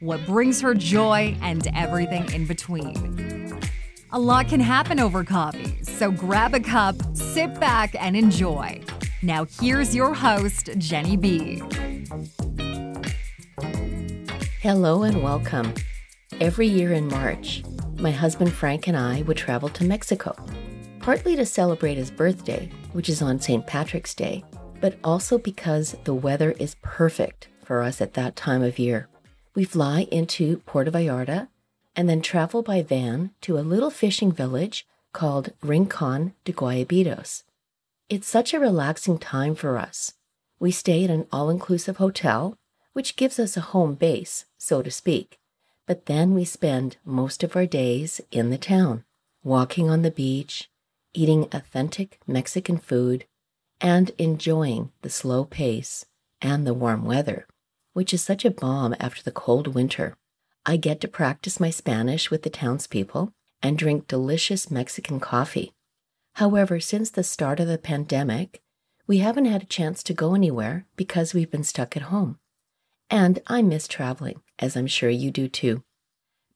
what brings her joy, and everything in between. A lot can happen over coffee, so grab a cup, sit back, and enjoy. Now, here's your host, Jenny B. Hello and welcome. Every year in March, my husband Frank and I would travel to Mexico, partly to celebrate his birthday, which is on St. Patrick's Day, but also because the weather is perfect for us at that time of year. We fly into Puerto Vallarta and then travel by van to a little fishing village called Rincon de Guayabitos. It's such a relaxing time for us. We stay at an all inclusive hotel, which gives us a home base, so to speak. But then we spend most of our days in the town, walking on the beach, eating authentic Mexican food, and enjoying the slow pace and the warm weather which is such a balm after the cold winter. I get to practice my Spanish with the townspeople and drink delicious Mexican coffee. However, since the start of the pandemic, we haven't had a chance to go anywhere because we've been stuck at home. And I miss traveling, as I'm sure you do too.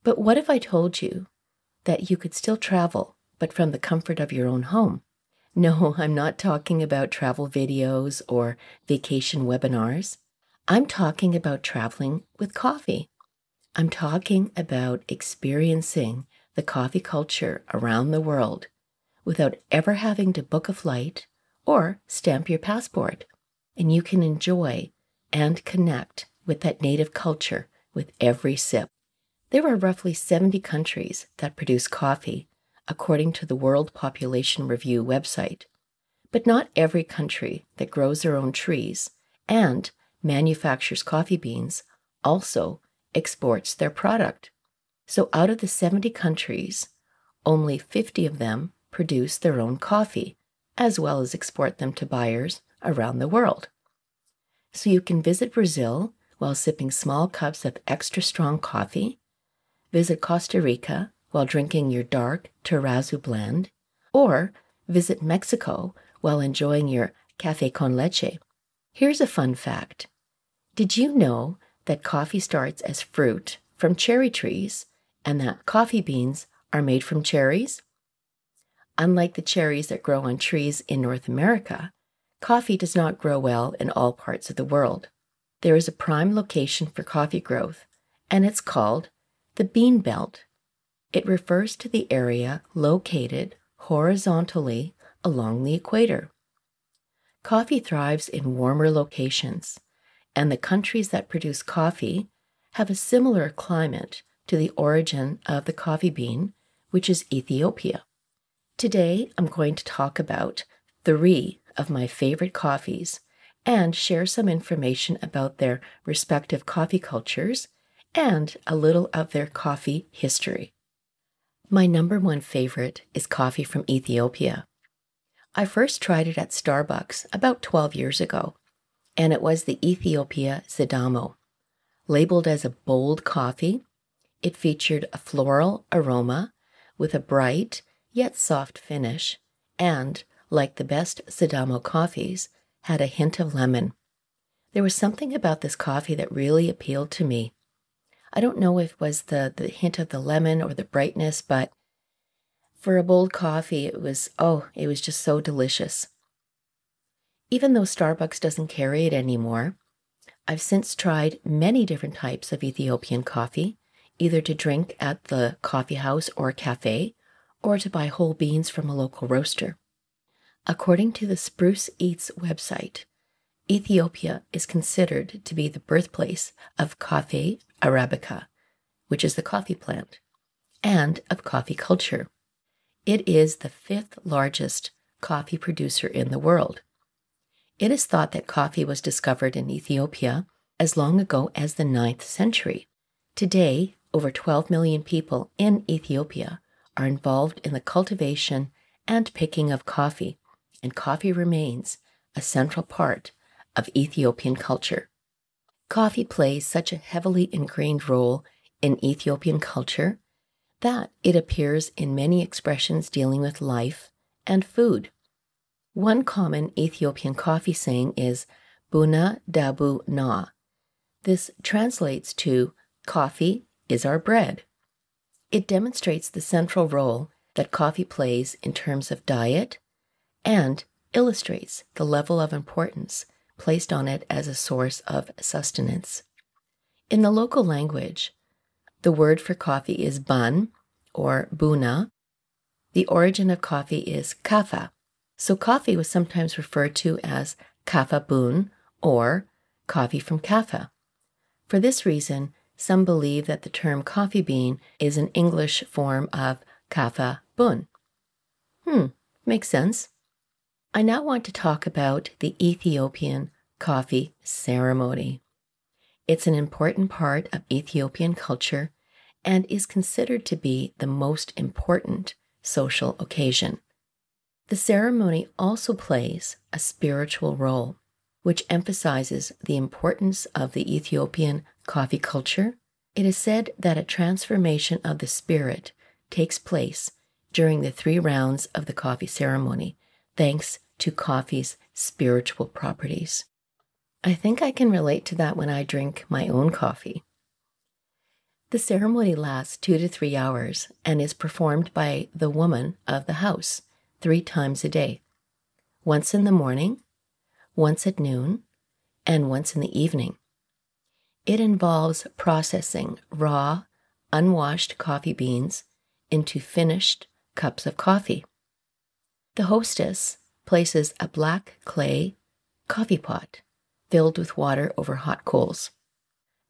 But what if I told you that you could still travel, but from the comfort of your own home? No, I'm not talking about travel videos or vacation webinars. I'm talking about traveling with coffee. I'm talking about experiencing the coffee culture around the world without ever having to book a flight or stamp your passport. And you can enjoy and connect with that native culture with every sip. There are roughly 70 countries that produce coffee, according to the World Population Review website. But not every country that grows their own trees and manufactures coffee beans also exports their product. So out of the 70 countries, only 50 of them produce their own coffee, as well as export them to buyers around the world. So you can visit Brazil while sipping small cups of extra strong coffee, visit Costa Rica while drinking your dark Tarrazu blend, or visit Mexico while enjoying your cafe con leche Here's a fun fact Did you know that coffee starts as fruit from cherry trees and that coffee beans are made from cherries? Unlike the cherries that grow on trees in North America, coffee does not grow well in all parts of the world. There is a prime location for coffee growth, and it's called the Bean Belt. It refers to the area located horizontally along the equator. Coffee thrives in warmer locations, and the countries that produce coffee have a similar climate to the origin of the coffee bean, which is Ethiopia. Today, I'm going to talk about three of my favorite coffees and share some information about their respective coffee cultures and a little of their coffee history. My number one favorite is coffee from Ethiopia. I first tried it at Starbucks about 12 years ago, and it was the Ethiopia Sidamo. Labeled as a bold coffee, it featured a floral aroma with a bright yet soft finish, and, like the best Sidamo coffees, had a hint of lemon. There was something about this coffee that really appealed to me. I don't know if it was the, the hint of the lemon or the brightness, but for a bold coffee, it was, oh, it was just so delicious. Even though Starbucks doesn't carry it anymore, I've since tried many different types of Ethiopian coffee, either to drink at the coffee house or cafe, or to buy whole beans from a local roaster. According to the Spruce Eats website, Ethiopia is considered to be the birthplace of Coffea arabica, which is the coffee plant, and of coffee culture. It is the fifth largest coffee producer in the world. It is thought that coffee was discovered in Ethiopia as long ago as the 9th century. Today, over 12 million people in Ethiopia are involved in the cultivation and picking of coffee, and coffee remains a central part of Ethiopian culture. Coffee plays such a heavily ingrained role in Ethiopian culture that it appears in many expressions dealing with life and food. One common Ethiopian coffee saying is Buna Dabu Na. This translates to coffee is our bread. It demonstrates the central role that coffee plays in terms of diet and illustrates the level of importance placed on it as a source of sustenance. In the local language, the word for coffee is bun or buna. The origin of coffee is kafa, so coffee was sometimes referred to as kafa bun or coffee from kafa. For this reason, some believe that the term coffee bean is an English form of kafa bun. Hmm, makes sense. I now want to talk about the Ethiopian coffee ceremony. It's an important part of Ethiopian culture and is considered to be the most important social occasion. The ceremony also plays a spiritual role, which emphasizes the importance of the Ethiopian coffee culture. It is said that a transformation of the spirit takes place during the three rounds of the coffee ceremony, thanks to coffee's spiritual properties. I think I can relate to that when I drink my own coffee. The ceremony lasts two to three hours and is performed by the woman of the house three times a day once in the morning, once at noon, and once in the evening. It involves processing raw, unwashed coffee beans into finished cups of coffee. The hostess places a black clay coffee pot filled with water over hot coals.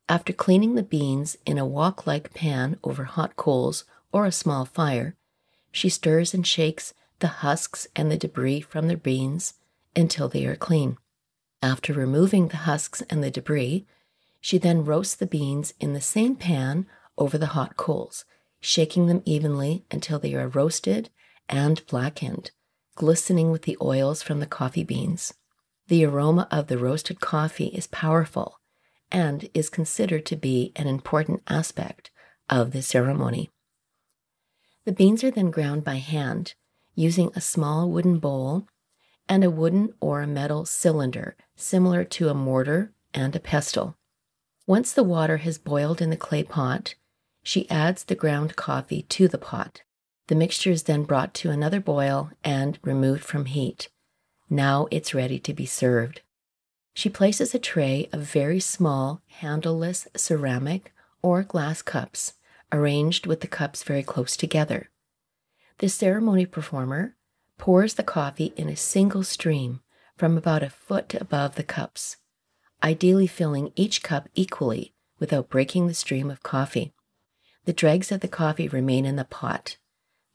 After cleaning the beans in a wok like pan over hot coals or a small fire, she stirs and shakes the husks and the debris from the beans until they are clean. After removing the husks and the debris, she then roasts the beans in the same pan over the hot coals, shaking them evenly until they are roasted and blackened, glistening with the oils from the coffee beans. The aroma of the roasted coffee is powerful and is considered to be an important aspect of the ceremony. The beans are then ground by hand using a small wooden bowl and a wooden or a metal cylinder similar to a mortar and a pestle. Once the water has boiled in the clay pot, she adds the ground coffee to the pot. The mixture is then brought to another boil and removed from heat. Now it's ready to be served. She places a tray of very small, handleless ceramic or glass cups, arranged with the cups very close together. The ceremony performer pours the coffee in a single stream from about a foot above the cups, ideally filling each cup equally without breaking the stream of coffee. The dregs of the coffee remain in the pot,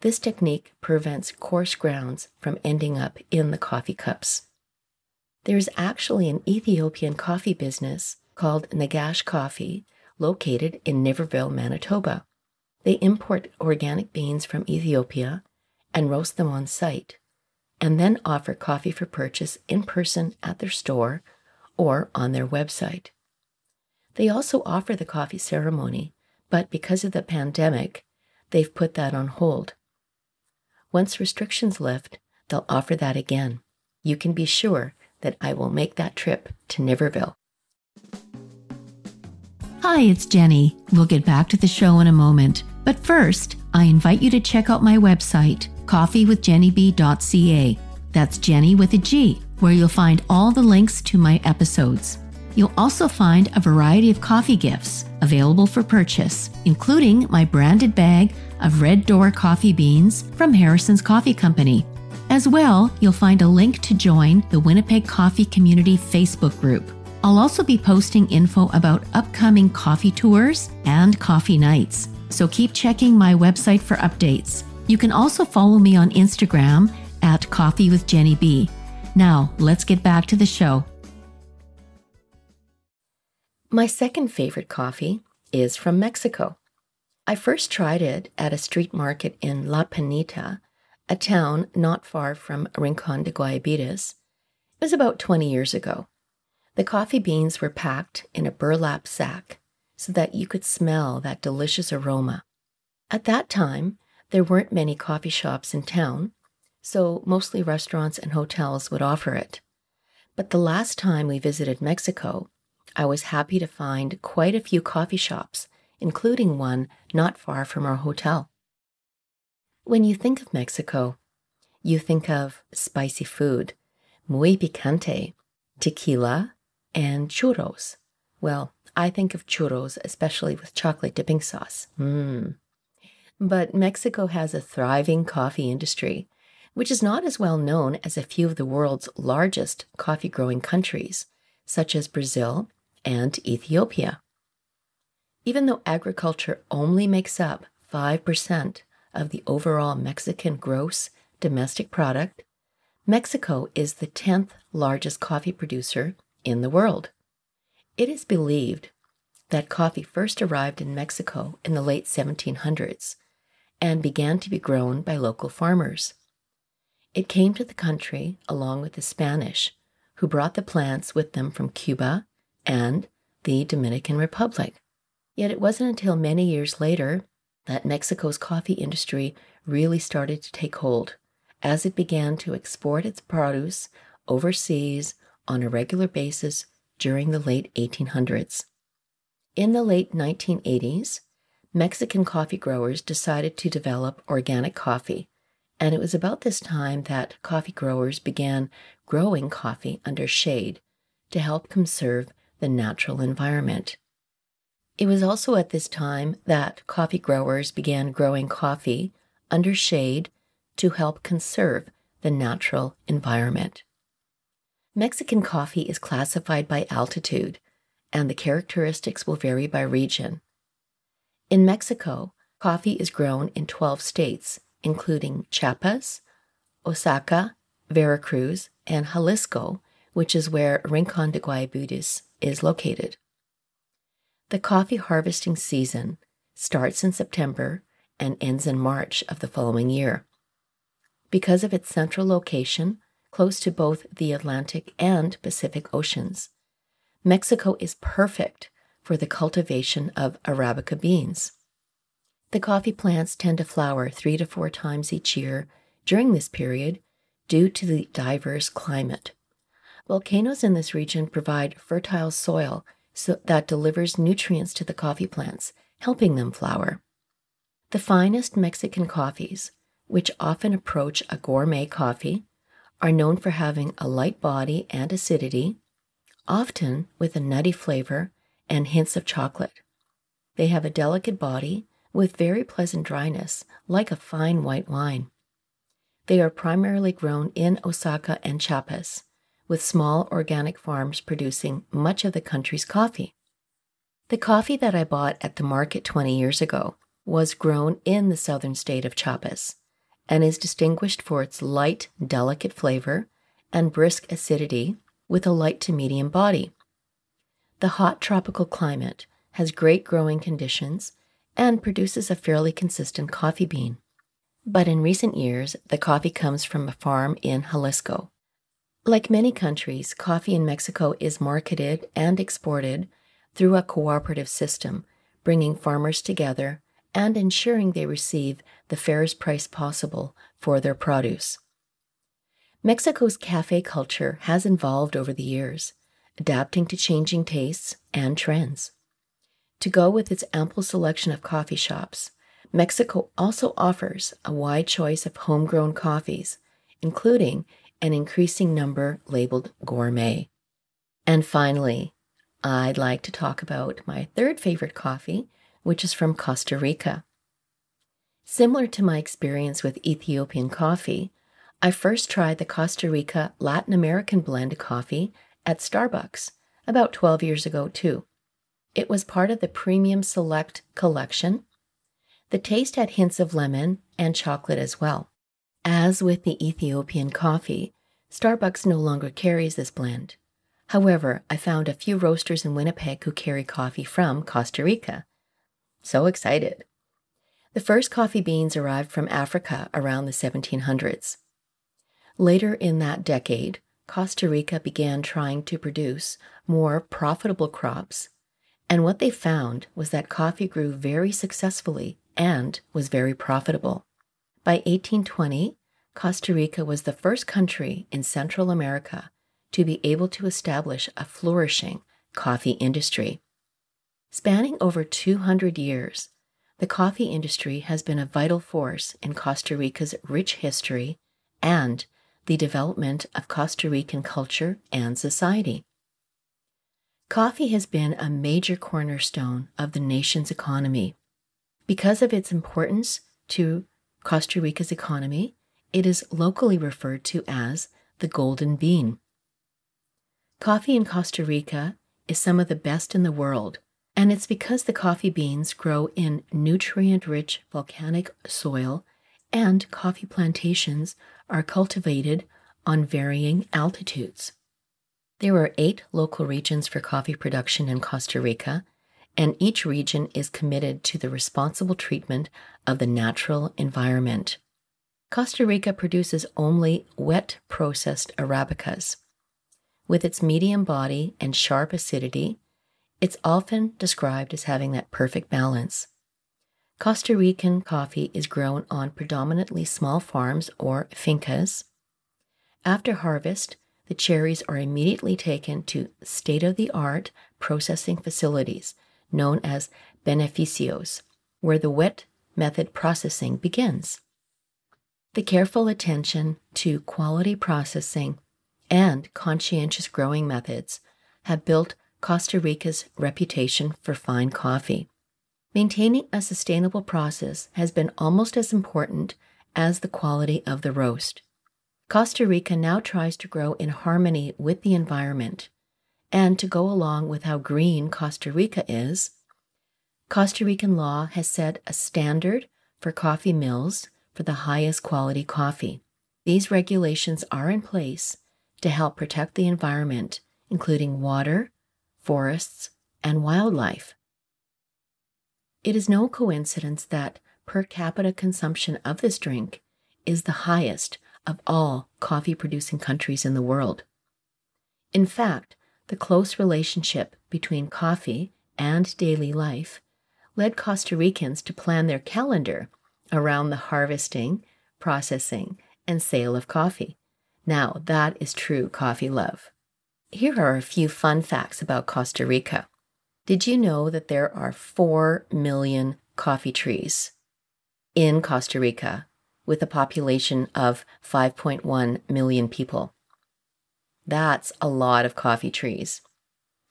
this technique prevents coarse grounds from ending up in the coffee cups. There is actually an Ethiopian coffee business called Nagash Coffee located in Niverville, Manitoba. They import organic beans from Ethiopia and roast them on site, and then offer coffee for purchase in person at their store or on their website. They also offer the coffee ceremony, but because of the pandemic, they've put that on hold. Once restrictions lift, they'll offer that again. You can be sure that I will make that trip to Niverville. Hi, it's Jenny. We'll get back to the show in a moment. But first, I invite you to check out my website, coffeewithjennyb.ca. That's Jenny with a G, where you'll find all the links to my episodes. You'll also find a variety of coffee gifts available for purchase, including my branded bag of Red Door coffee beans from Harrison's Coffee Company. As well, you'll find a link to join the Winnipeg Coffee Community Facebook group. I'll also be posting info about upcoming coffee tours and coffee nights, so keep checking my website for updates. You can also follow me on Instagram at Coffee with Jenny B. Now, let's get back to the show. My second favorite coffee is from Mexico. I first tried it at a street market in La Peñita, a town not far from Rincon de Guayabitos. It was about 20 years ago. The coffee beans were packed in a burlap sack so that you could smell that delicious aroma. At that time, there weren't many coffee shops in town, so mostly restaurants and hotels would offer it. But the last time we visited Mexico, I was happy to find quite a few coffee shops, including one not far from our hotel. When you think of Mexico, you think of spicy food, muy picante, tequila, and churros. Well, I think of churros especially with chocolate dipping sauce. Mmm. But Mexico has a thriving coffee industry, which is not as well known as a few of the world's largest coffee growing countries, such as Brazil and Ethiopia. Even though agriculture only makes up 5% of the overall Mexican gross domestic product, Mexico is the 10th largest coffee producer in the world. It is believed that coffee first arrived in Mexico in the late 1700s and began to be grown by local farmers. It came to the country along with the Spanish, who brought the plants with them from Cuba and the Dominican Republic. Yet it wasn't until many years later that Mexico's coffee industry really started to take hold as it began to export its produce overseas on a regular basis during the late 1800s. In the late 1980s, Mexican coffee growers decided to develop organic coffee, and it was about this time that coffee growers began growing coffee under shade to help conserve the natural environment. It was also at this time that coffee growers began growing coffee under shade to help conserve the natural environment. Mexican coffee is classified by altitude, and the characteristics will vary by region. In Mexico, coffee is grown in 12 states, including Chiapas, Oaxaca, Veracruz, and Jalisco, which is where Rincon de Guayabitos is located. The coffee harvesting season starts in September and ends in March of the following year. Because of its central location, close to both the Atlantic and Pacific Oceans, Mexico is perfect for the cultivation of Arabica beans. The coffee plants tend to flower three to four times each year during this period due to the diverse climate. Volcanoes in this region provide fertile soil so that delivers nutrients to the coffee plants, helping them flower. The finest Mexican coffees, which often approach a gourmet coffee, are known for having a light body and acidity, often with a nutty flavor and hints of chocolate. They have a delicate body with very pleasant dryness, like a fine white wine. They are primarily grown in Osaka and Chiapas, with small organic farms producing much of the country's coffee. The coffee that I bought at the market 20 years ago was grown in the southern state of Chiapas and is distinguished for its light, delicate flavor and brisk acidity with a light to medium body. The hot tropical climate has great growing conditions and produces a fairly consistent coffee bean. But in recent years, the coffee comes from a farm in Jalisco. Like many countries, coffee in Mexico is marketed and exported through a cooperative system, bringing farmers together and ensuring they receive the fairest price possible for their produce. Mexico's cafe culture has evolved over the years, adapting to changing tastes and trends. To go with its ample selection of coffee shops, Mexico also offers a wide choice of homegrown coffees, including an increasing number labeled gourmet. And finally, I'd like to talk about my third favorite coffee, which is from Costa Rica. Similar to my experience with Ethiopian coffee, I first tried the Costa Rica Latin American blend coffee at Starbucks about 12 years ago, too. It was part of the Premium Select collection. The taste had hints of lemon and chocolate as well. As with the Ethiopian coffee, Starbucks no longer carries this blend. However, I found a few roasters in Winnipeg who carry coffee from Costa Rica. So excited. The first coffee beans arrived from Africa around the 1700s. Later in that decade, Costa Rica began trying to produce more profitable crops, and what they found was that coffee grew very successfully and was very profitable. By 1820, Costa Rica was the first country in Central America to be able to establish a flourishing coffee industry. Spanning over 200 years, the coffee industry has been a vital force in Costa Rica's rich history and the development of Costa Rican culture and society. Coffee has been a major cornerstone of the nation's economy. Because of its importance to Costa Rica's economy, it is locally referred to as the golden bean. Coffee in Costa Rica is some of the best in the world, and it's because the coffee beans grow in nutrient rich volcanic soil and coffee plantations are cultivated on varying altitudes. There are eight local regions for coffee production in Costa Rica, and each region is committed to the responsible treatment of the natural environment. Costa Rica produces only wet processed Arabicas. With its medium body and sharp acidity, it's often described as having that perfect balance. Costa Rican coffee is grown on predominantly small farms or fincas. After harvest, the cherries are immediately taken to state of the art processing facilities known as beneficios, where the wet method processing begins. The careful attention to quality processing and conscientious growing methods have built Costa Rica's reputation for fine coffee. Maintaining a sustainable process has been almost as important as the quality of the roast. Costa Rica now tries to grow in harmony with the environment. And to go along with how green Costa Rica is, Costa Rican law has set a standard for coffee mills for the highest quality coffee. These regulations are in place to help protect the environment, including water, forests, and wildlife. It is no coincidence that per capita consumption of this drink is the highest of all coffee producing countries in the world. In fact, the close relationship between coffee and daily life led Costa Ricans to plan their calendar around the harvesting, processing, and sale of coffee. Now, that is true coffee love. Here are a few fun facts about Costa Rica. Did you know that there are 4 million coffee trees in Costa Rica with a population of 5.1 million people? That's a lot of coffee trees.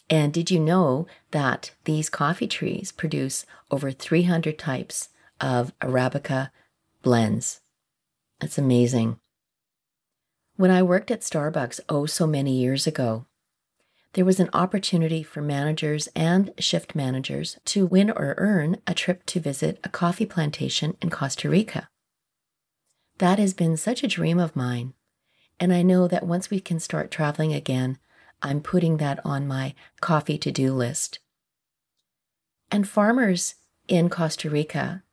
And did you know that these coffee trees produce over 300 types of Arabica blends? That's amazing. When I worked at Starbucks oh so many years ago, there was an opportunity for managers and shift managers to win or earn a trip to visit a coffee plantation in Costa Rica. That has been such a dream of mine, and I know that once we can start traveling again, I'm putting that on my coffee to do list. And farmers in Costa Rica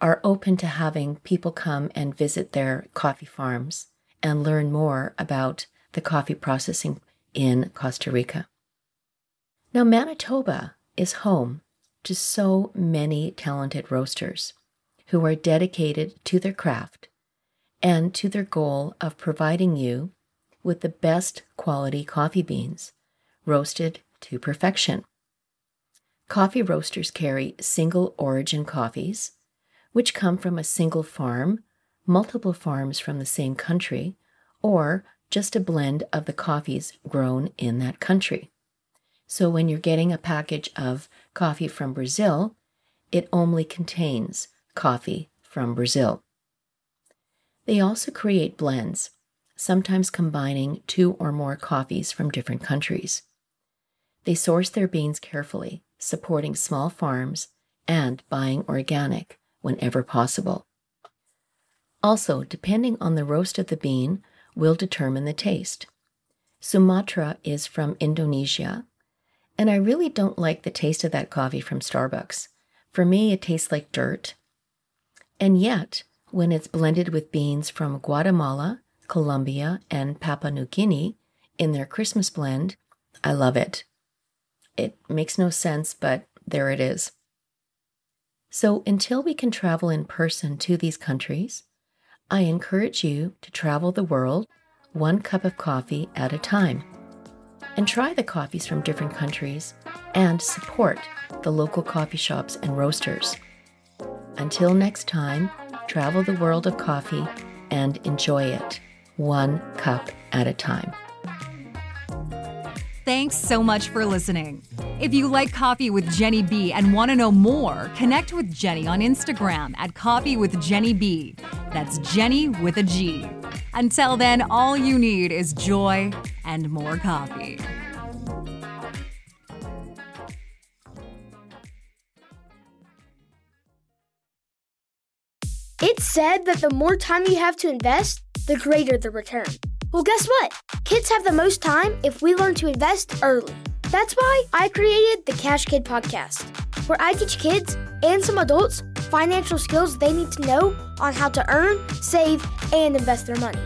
are open to having people come and visit their coffee farms and learn more about the coffee processing in Costa Rica. Now, Manitoba is home to so many talented roasters who are dedicated to their craft and to their goal of providing you with the best quality coffee beans, roasted to perfection. Coffee roasters carry single origin coffees, which come from a single farm multiple farms from the same country, or just a blend of the coffees grown in that country. So when you're getting a package of coffee from Brazil, it only contains coffee from Brazil. They also create blends, sometimes combining two or more coffees from different countries. They source their beans carefully, supporting small farms and buying organic whenever possible. Also, depending on the roast of the bean, will determine the taste. Sumatra is from Indonesia, and I really don't like the taste of that coffee from Starbucks. For me, it tastes like dirt. And yet, when it's blended with beans from Guatemala, Colombia, and Papua New Guinea in their Christmas blend, I love it. It makes no sense, but there it is. So, until we can travel in person to these countries, I encourage you to travel the world one cup of coffee at a time and try the coffees from different countries and support the local coffee shops and roasters. Until next time, travel the world of coffee and enjoy it one cup at a time. Thanks so much for listening. If you like Coffee with Jenny B and want to know more, connect with Jenny on Instagram at Coffee with Jenny B. That's Jenny with a G. Until then, all you need is joy and more coffee. It's said that the more time you have to invest, the greater the return. Well, guess what? Kids have the most time if we learn to invest early. That's why I created the Cash Kid podcast, where I teach kids and some adults financial skills they need to know on how to earn, save, and invest their money.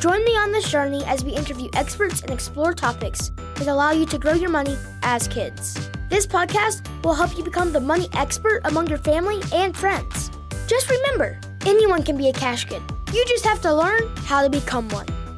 Join me on this journey as we interview experts and explore topics that allow you to grow your money as kids. This podcast will help you become the money expert among your family and friends. Just remember, anyone can be a cash kid. You just have to learn how to become one.